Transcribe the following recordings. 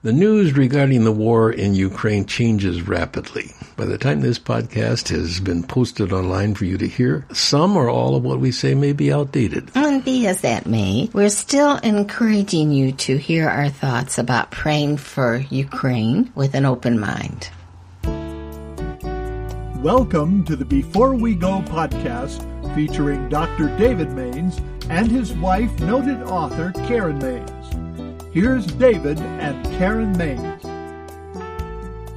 The news regarding the war in Ukraine changes rapidly. By the time this podcast has been posted online for you to hear, some or all of what we say may be outdated. And be as that may, we're still encouraging you to hear our thoughts about praying for Ukraine with an open mind. Welcome to the Before We Go podcast featuring Dr. David Mains and his wife, noted author Karen Mains. Here's David and Karen Mains.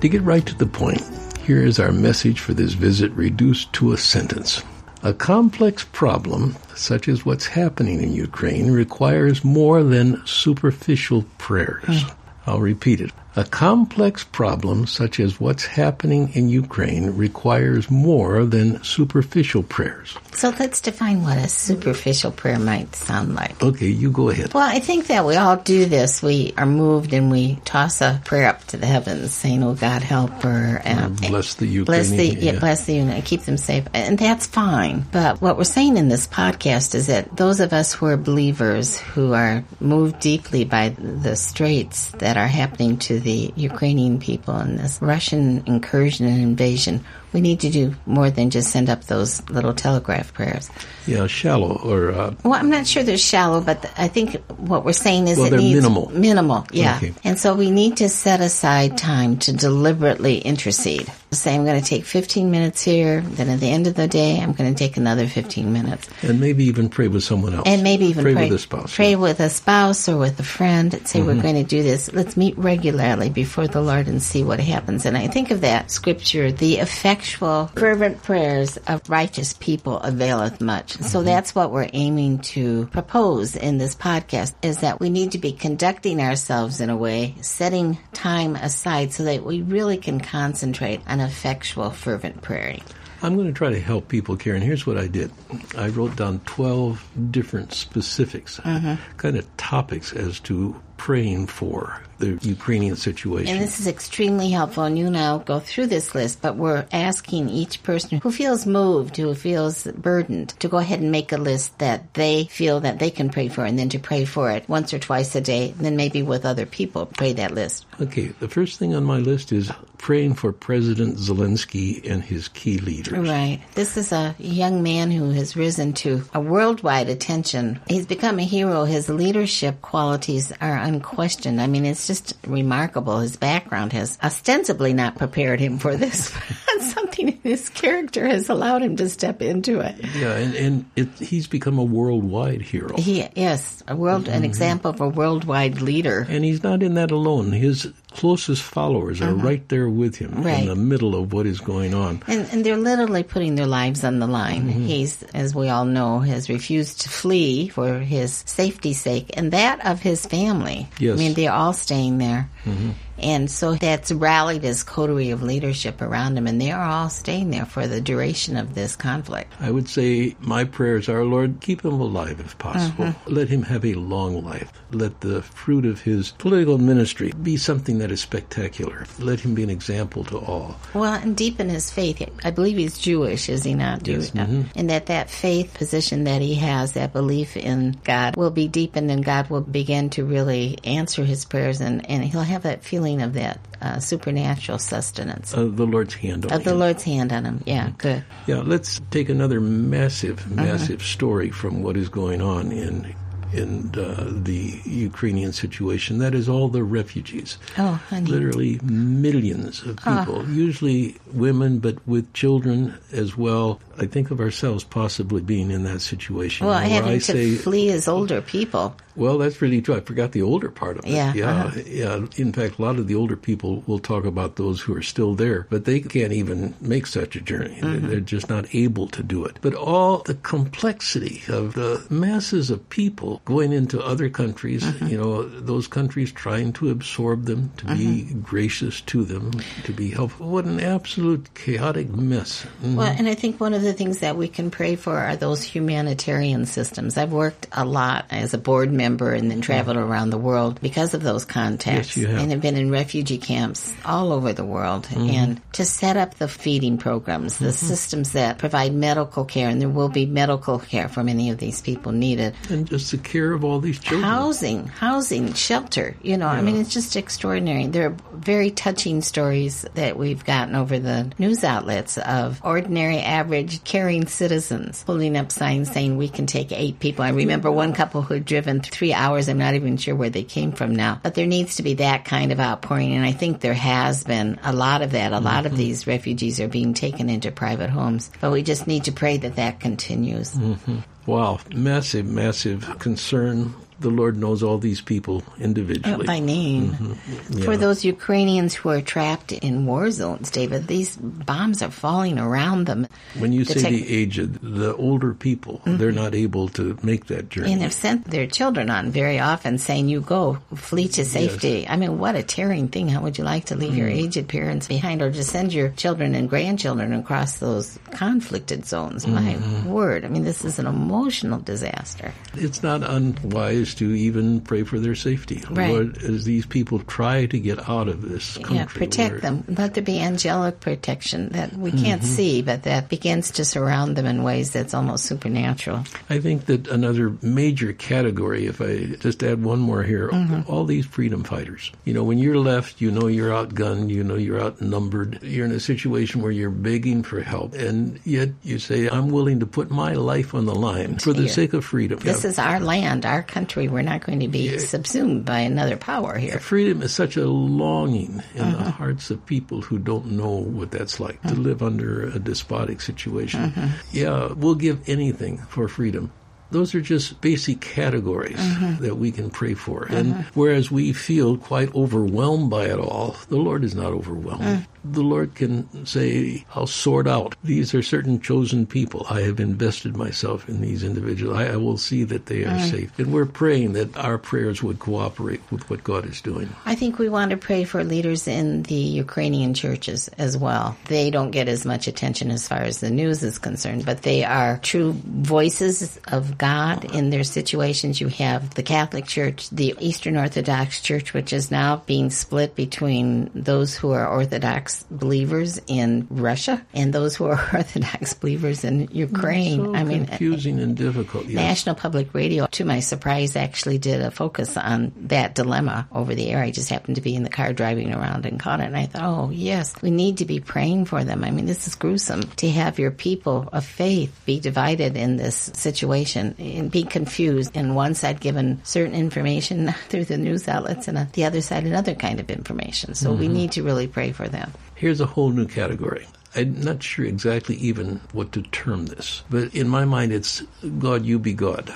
To get right to the point, here is our message for this visit reduced to a sentence. A complex problem, such as what's happening in Ukraine, requires more than superficial prayers. Mm. I'll repeat it. A complex problem such as what's happening in Ukraine requires more than superficial prayers. So let's define what a superficial prayer might sound like. Okay, you go ahead. Well, I think that we all do this. We are moved and we toss a prayer up to the heavens saying, Oh God, help her. And bless the Ukraine. Bless the, yeah, bless the unit, keep them safe. And that's fine. But what we're saying in this podcast is that those of us who are believers who are moved deeply by the straits that are happening to the Ukrainian people and this Russian incursion and invasion we need to do more than just send up those little telegraph prayers. Yeah, shallow or. Uh, well, I'm not sure they're shallow, but I think what we're saying is well, it they're needs minimal. Minimal, yeah. Okay. And so we need to set aside time to deliberately intercede. Say I'm going to take 15 minutes here, then at the end of the day I'm going to take another 15 minutes. And maybe even pray with someone else. And maybe even pray, pray with a spouse. Pray yeah. with a spouse or with a friend. Say mm-hmm. we're going to do this. Let's meet regularly before the Lord and see what happens. And I think of that scripture, the effectual fervent prayers of righteous people availeth much. Mm-hmm. So that's what we're aiming to propose in this podcast is that we need to be conducting ourselves in a way, setting time aside so that we really can concentrate on effectual fervent praying. I'm going to try to help people, Karen. Here's what I did. I wrote down 12 different specifics, mm-hmm. kind of topics as to praying for the Ukrainian situation. And this is extremely helpful. And you now go through this list, but we're asking each person who feels moved, who feels burdened, to go ahead and make a list that they feel that they can pray for, and then to pray for it once or twice a day. then maybe with other people, pray that list. Okay. The first thing on my list is praying for President Zelensky and his key leaders. Right. This is a young man who has risen to a worldwide attention. He's become a hero. His leadership qualities are unquestioned. I mean, it's just remarkable. His background has ostensibly not prepared him for this. Something in his character has allowed him to step into it. Yeah, and, and it, he's become a worldwide hero. He yes, a world mm-hmm. an example of a worldwide leader. And he's not in that alone. His closest followers are uh-huh. right there with him right. in the middle of what is going on. And, and they're literally putting their lives on the line. Mm-hmm. He's, as we all know, has refused to flee for his safety's sake and that of his family. Yes. I mean, they're all staying there. Mm-hmm. And so that's rallied his coterie of leadership around him, and they are all staying there for the duration of this conflict. I would say my prayers are, Lord, keep him alive if possible. Mm-hmm. Let him have a long life. Let the fruit of his political ministry be something that is spectacular. Let him be an example to all. Well, and deepen his faith. I believe he's Jewish, is he not? Yes. Mm-hmm. And that that faith position that he has, that belief in God, will be deepened, and God will begin to really answer his prayers, and, and he'll have that feeling of that uh, supernatural sustenance. Of the Lord's hand on Of the him. Lord's hand on him. Yeah, good. Yeah, let's take another massive, massive uh-huh. story from what is going on in in uh, the Ukrainian situation. That is all the refugees. Oh, honey. Literally millions of ah. people, oh. usually women, but with children as well. I think of ourselves possibly being in that situation. Well, having I to say, flee as older people. Well, that's really true. I forgot the older part of it. Yeah, yeah, uh-huh. yeah. In fact, a lot of the older people will talk about those who are still there, but they can't even make such a journey. Mm-hmm. They're just not able to do it. But all the complexity of the masses of people going into other countries, mm-hmm. you know, those countries trying to absorb them, to mm-hmm. be gracious to them, to be helpful. What an absolute chaotic mess. Mm-hmm. Well, and I think one of the things that we can pray for are those humanitarian systems. I've worked a lot as a board member and then traveled around the world because of those contacts. Yes, and have been in refugee camps all over the world. Mm-hmm. And to set up the feeding programs, the mm-hmm. systems that provide medical care, and there will be medical care for many of these people needed. And just the care of all these children. Housing, housing, shelter. You know, I mean, it's just extraordinary. There are very touching stories that we've gotten over the news outlets of ordinary, average, caring citizens holding up signs saying we can take eight people. I remember one couple who had driven three hours. I'm not even sure where they came from now, but there needs to be that kind of outpouring, and I think there has been a lot of that. A lot of mm-hmm. these refugees are being taken into private homes, but we just need to pray that that continues. Mm-hmm. Wow, massive, massive concern. The Lord knows all these people individually. by name. Mm-hmm. For those Ukrainians who are trapped in war zones, David, these bombs are falling around them. When you The say tech- the aged, the older people, mm-hmm. they're not able to make that journey. And they've sent their children on very often saying, you go, flee to safety. I mean, what a tearing thing. How would you like to leave your mm-hmm. aged parents behind or to send your children and grandchildren across those conflicted zones? My word. I mean, this is an emotional disaster. It's not unwise to even pray for their safety. Right. Lord, as these people try to get out of this country. Yeah, protect where- them. Let there be angelic protection that we can't see, but that begins to surround them in ways that's almost supernatural. I think that another major category, if I just add one more here, Mm-hmm. all these freedom fighters. You know, when you're left, you know you're outgunned, you know you're outnumbered, you're in a situation where you're begging for help, and yet you say, I'm willing to put my life on the line for the Here. sake of freedom. This is our land, our country. We're not going to be subsumed by another power here. Freedom is such a longing in the uh-huh. hearts of people who don't know what that's like to uh-huh. live under a despotic situation. Uh-huh. Yeah, we'll give anything for freedom. Those are just basic categories uh-huh. that we can pray for. Uh-huh. And whereas we feel quite overwhelmed by it all, the Lord is not overwhelmed. Uh. The Lord can say, I'll sort out. These are certain chosen people. I have invested myself in these individuals. I, I will see that they are uh-huh. safe. And we're praying that our prayers would cooperate with what God is doing. I think we want to pray for leaders in the Ukrainian churches as well. They don't get as much attention as far as the news is concerned, but they are true voices of God in their situations. You have the Catholic Church, the Eastern Orthodox Church, which is now being split between those who are Orthodox believers in Russia and those who are Orthodox believers in Ukraine. So I mean, confusing and difficult. Yes. National Public Radio, to my surprise, actually did a focus on that dilemma over the air. I just happened to be in the car driving around and caught it, and I thought, oh, yes, we need to be praying for them. I mean, this is gruesome to have your people of faith be divided in this situation and be confused, and one side given certain information through the news outlets, and uh, the other side another kind of information. So we need to really pray for them. Here's a whole new category. I'm not sure exactly even what to term this, but in my mind, it's God, you be God.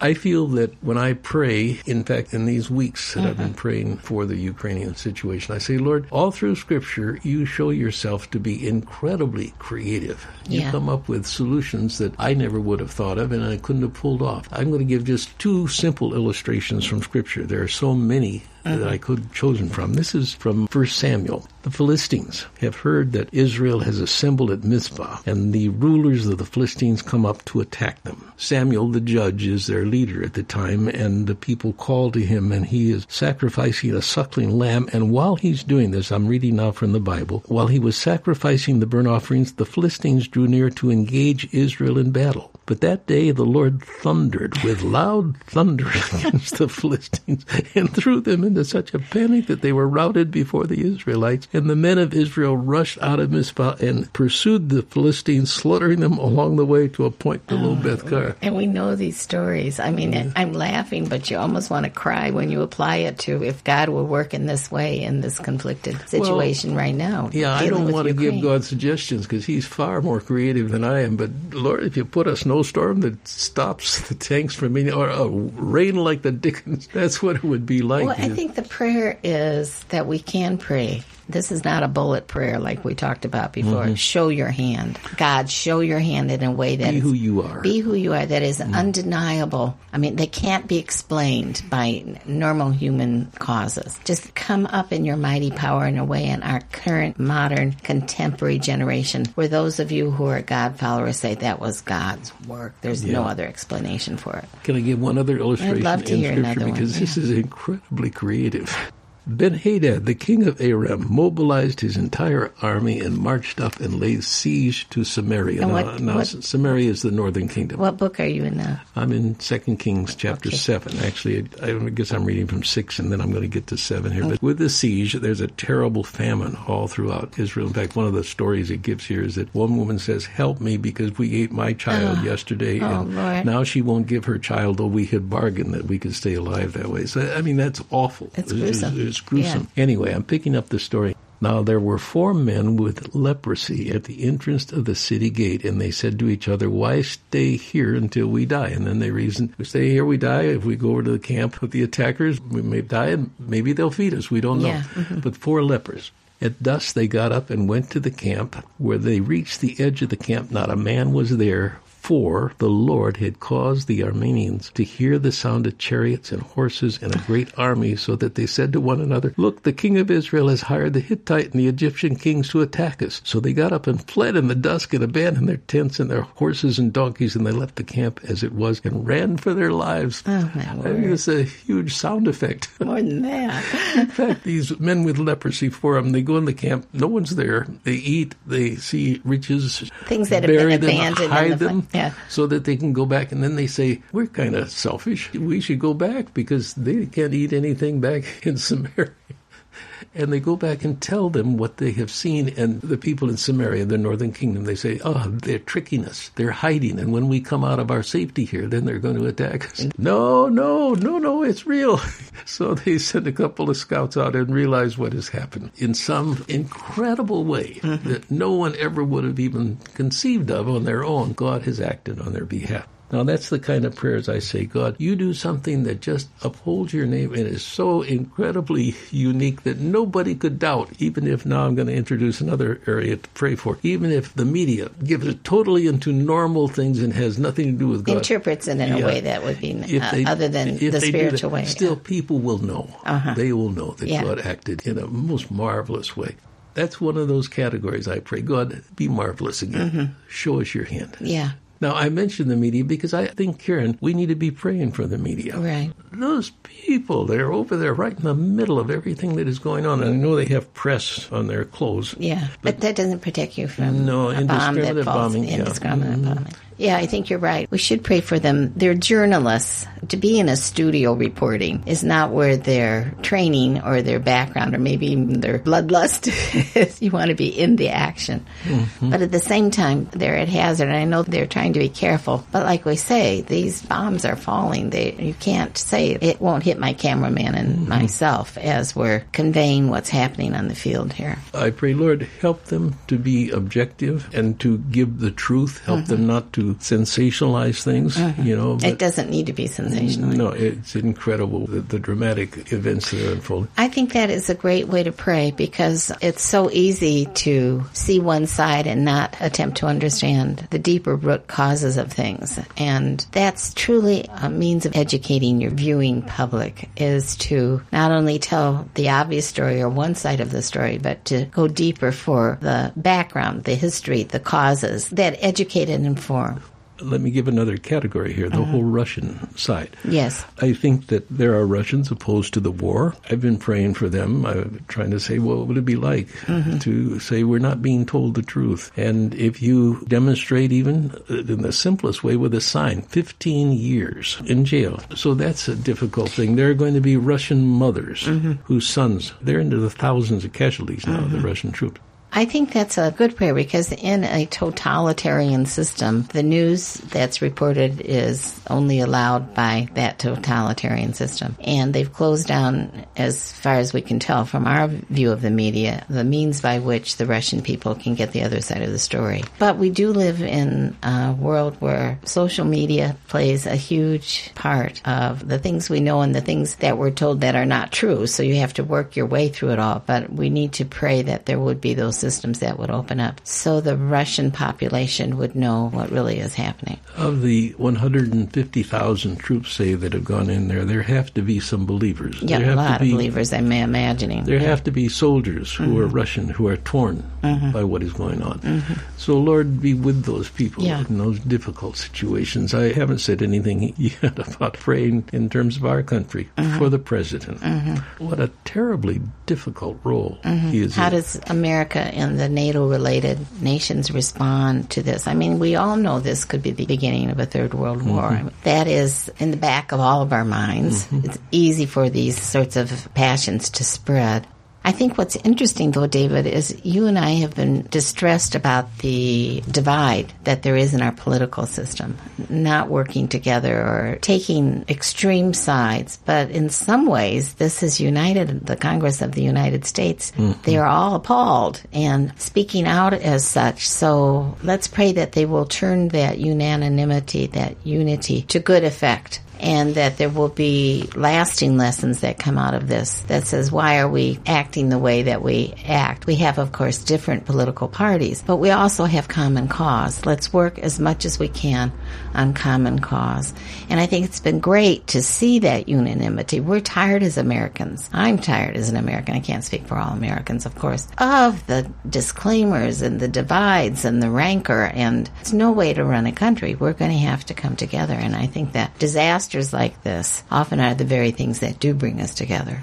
I feel that when I pray, in fact, in these weeks that I've been mm-hmm. praying for the Ukrainian situation, I say, Lord, all through Scripture, you show yourself to be incredibly creative. You Yeah. come up with solutions that I never would have thought of and I couldn't have pulled off. I'm going to give just two simple illustrations from Scripture. There are so many that I could have chosen from. This is from 1 Samuel. The Philistines have heard that Israel has assembled at Mizpah, and the rulers of the Philistines come up to attack them. Samuel, the judge, is their leader at the time, and the people call to him, and he is sacrificing a suckling lamb. And while he's doing this, I'm reading now from the Bible, while he was sacrificing the burnt offerings, the Philistines drew near to engage Israel in battle. But that day the Lord thundered with loud thunder against the Philistines and threw them into such a panic that they were routed before the Israelites. And the men of Israel rushed out of Mizpah and pursued the Philistines, slaughtering them along the way to a point below oh, Beth Car. And we know these stories. I mean, I'm laughing, but you almost want to cry when you apply it to if God will work in this way in this conflicted situation right now. Yeah, I don't want to give God suggestions because He's far more creative than I am. But Lord, if you put a snowstorm that stops the tanks from being, or uh, a rain like the Dickens, that's what it would be like. Well, I think the prayer is that we can pray. This is not a bullet prayer like we talked about before. Mm-hmm. Show your hand. God, show your hand in a way that Be who you are. Be who you are. That is undeniable. I mean, they can't be explained by normal human causes. Just come up in your mighty power in a way in our current, modern, contemporary generation where those of you who are God followers say that was God's work. There's no other explanation for it. Can I give one other illustration love to hear another one, because this is incredibly creative. Ben Hadad, the king of Aram, mobilized his entire army and marched up and laid siege to Samaria. Now, what- now what- Samaria is the northern kingdom. What book are you in now? I'm in Second Kings chapter Okay. seven. Actually, I guess I'm reading from six, and then I'm going to get to seven here. But with the siege, there's a terrible famine all throughout Israel. In fact, one of the stories it gives here is that one woman says, "Help me because we ate my child ah. yesterday, Oh, and Lord. now she won't give her child, though we had bargained that we could stay alive that way." So, I mean, that's awful. It's It's- gruesome. It's, gruesome. Anyway, I'm picking up the story. Now there were four men with leprosy at the entrance of the city gate, and they said to each other, Why stay here until we die? And then they reasoned, We stay here, we die. If we go over to the camp with the attackers, we may die, and maybe they'll feed us. We don't know. Yeah, mm-hmm. But four lepers. At dusk they got up and went to the camp. Where they reached the edge of the camp, not a man was there. For the Lord had caused the Arameans to hear the sound of chariots and horses and a great army, so that they said to one another, Look, the king of Israel has hired the Hittite and the Egyptian kings to attack us. So they got up and fled in the dusk and abandoned their tents and their horses and donkeys, and they left the camp as it was and ran for their lives. Oh, my I mean, it's a huge sound effect. More than that. In fact, these men with leprosy for them, they go in the camp, no one's there. They eat, they see riches, Things that have been abandoned hide the them, yeah. so that they can go back. And then they say, "We're kind of selfish. We should go back because they can't eat anything back in Samaria." And they go back and tell them what they have seen. And the people in Samaria, the northern kingdom, they say, ah, Oh, they're tricking us. They're hiding. And when we come out of our safety here, then they're going to attack us. No, no, no, no, it's real. so they send a couple of scouts out and realize what has happened in some incredible way mm-hmm. that no one ever would have even conceived of on their own. God has acted on their behalf. Now that's the kind of prayers I say, God, you do something that just upholds your name and is so incredibly unique that nobody could doubt, even if now I'm going to introduce another area to pray for, even if the media gives it totally into normal things and has nothing to do with God. Interprets it in a way that would be uh, they- other than the spiritual that, way. Still, people will know. Uh-huh. They will know that Yeah. God acted in a most marvelous way. That's one of those categories I pray. God, be marvelous again. Mm-hmm. Show us your hand. yeah, Now, I mentioned the media because I think, Karen, we need to be praying for the media. right. Those people, they're over there right in the middle of everything that is going on. And I know they have press on their clothes. Yeah, but, that doesn't protect you from No, a bomb that indiscriminate falls. bombing, yeah. Indiscriminate bombing. Yeah, I think you're right. We should pray for them. They're journalists. To be in a studio reporting is not where their training or their background or maybe even their bloodlust is. You want to be in the action. Mm-hmm. But at the same time, they're at hazard. And I know they're trying to be careful. But like we say, these bombs are falling. They, you can't say it won't hit my cameraman and Mm-hmm. myself as we're conveying what's happening on the field here. I pray, Lord, help them to be objective and to give the truth. Help them not to sensationalize things, uh-huh. you know. It doesn't need to be sensational. no, it's incredible the, the dramatic events that are unfolding. I think that is a great way to pray because it's so easy to see one side and not attempt to understand the deeper root causes of things. And that's truly a means of educating your viewing public is to not only tell the obvious story or one side of the story, but to go deeper for the background, the history, the causes that educate and inform. Let me give another category here the uh-huh. whole Russian side. Yes. I think that there are Russians opposed to the war. I've been praying for them. I'm trying to say, what would it be like mm-hmm. to say we're not being told the truth? And if you demonstrate even in the simplest way with a sign, 15 years in jail. So that's a difficult thing. There are going to be Russian mothers mm-hmm. whose sons, they're into the thousands of casualties now, the mm-hmm. Russian troops. I think that's a good prayer because in a totalitarian system, the news that's reported is only allowed by that totalitarian system. And they've closed down, as far as we can tell from our view of the media, the means by which the Russian people can get the other side of the story. But we do live in a world where social media plays a huge part of the things we know and the things that we're told that are not true. So you have to work your way through it all. But we need to pray that there would be those systems that would open up so the Russian population would know what really is happening. Of the 150,000 troops, say, that have gone in there, there have to be some believers. Yeah, there a lot be, of believers, I'm imagining. There yeah. have to be soldiers who mm-hmm. are Russian who are torn mm-hmm. by what is going on. Mm-hmm. So, Lord, be with those people yeah. in those difficult situations. I haven't said anything yet about praying in terms of our country Mm-hmm. for the president. What a terribly difficult role he is How in. does America and the NATO related nations respond to this? I mean, we all know this could be the beginning of a third world war. Mm-hmm. That is in the back of all of our minds. Mm-hmm. It's easy for these sorts of passions to spread. I think what's interesting, though, David, is you and I have been distressed about the divide that there is in our political system, not working together or taking extreme sides. But in some ways, this has united the Congress of the United States. Mm-hmm. They are all appalled and speaking out as such. So let's pray that they will turn that unanimity, that unity, to good effect and that there will be lasting lessons that come out of this that says why are we acting the way that we act? We have of course different political parties but we also have common cause. Let's work as much as we can on common cause. And i think it's been great to see that unanimity. We're tired as americans. I'm tired as an american. I can't speak for all americans of course of the disclaimers and the divides and the rancor and it's no way to run a country. We're going to have to come together and i think that disaster disasters like this often are the very things that do bring us together.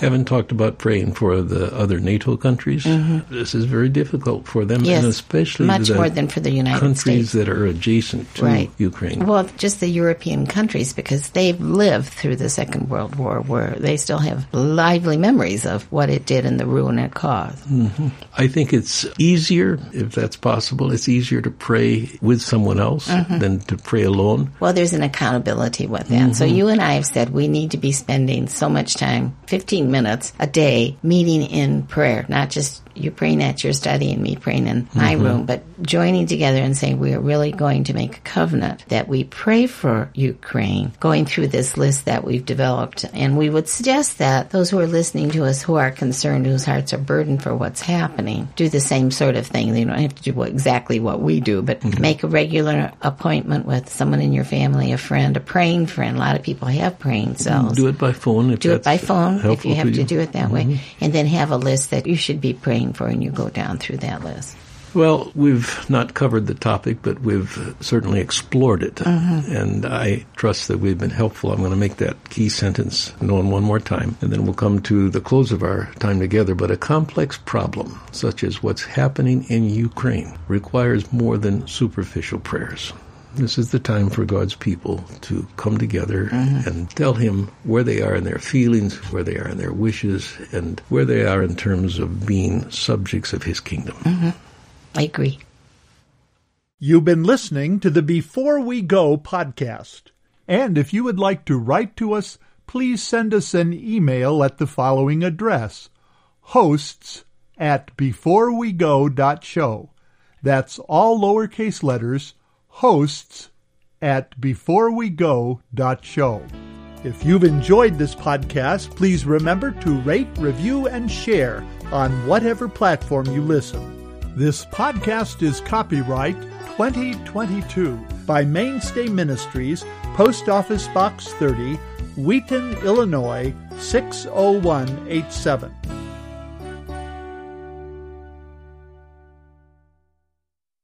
Haven't talked about praying for the other NATO countries. Mm-hmm. This is very difficult for them, yes, and especially much the more than for the United countries States. that are adjacent to right. Ukraine. Well, just the European countries because they've lived through the Second World War, where they still have lively memories of what it did and the ruin it caused. Mm-hmm. I think it's easier, if that's possible. It's easier to pray with someone else mm-hmm. than to pray alone. Well, there's an accountability with that. So you and I have said we need to be spending so much time, 15 minutes a day meeting in prayer, not just you praying at your study and me praying in my mm-hmm. room, but joining together and saying we are really going to make a covenant that we pray for Ukraine, going through this list that we've developed. And we would suggest that those who are listening to us who are concerned, whose hearts are burdened for what's happening, do the same sort of thing. They don't have to do what, exactly what we do, but mm-hmm. make a regular appointment with someone in your family, a friend, a praying friend. A lot of people have praying cells. Do it by phone. do it by phone if you have to do it that mm-hmm. way. And then have a list that you should be praying for and you go down through that list. Well, we've not covered the topic, but we've certainly explored it. Mm-hmm. And I trust that we've been helpful. I'm going to make that key sentence known one more time, and then we'll come to the close of our time together. But a complex problem, such as what's happening in Ukraine, requires more than superficial prayers. This is the time for God's people to come together Mm-hmm. and tell Him where they are in their feelings, where they are in their wishes, and where they are in terms of being subjects of His kingdom. Mm-hmm. I agree. You've been listening to the Before We Go podcast. And if you would like to write to us, please send us an email at the following address hosts at beforewego.show. That's all lowercase letters, hosts at beforewego.show. If you've enjoyed this podcast, please remember to rate, review, and share on whatever platform you listen. This podcast is copyright 2022 by Mainstay Ministries, Post Office Box 30, Wheaton, Illinois 60187.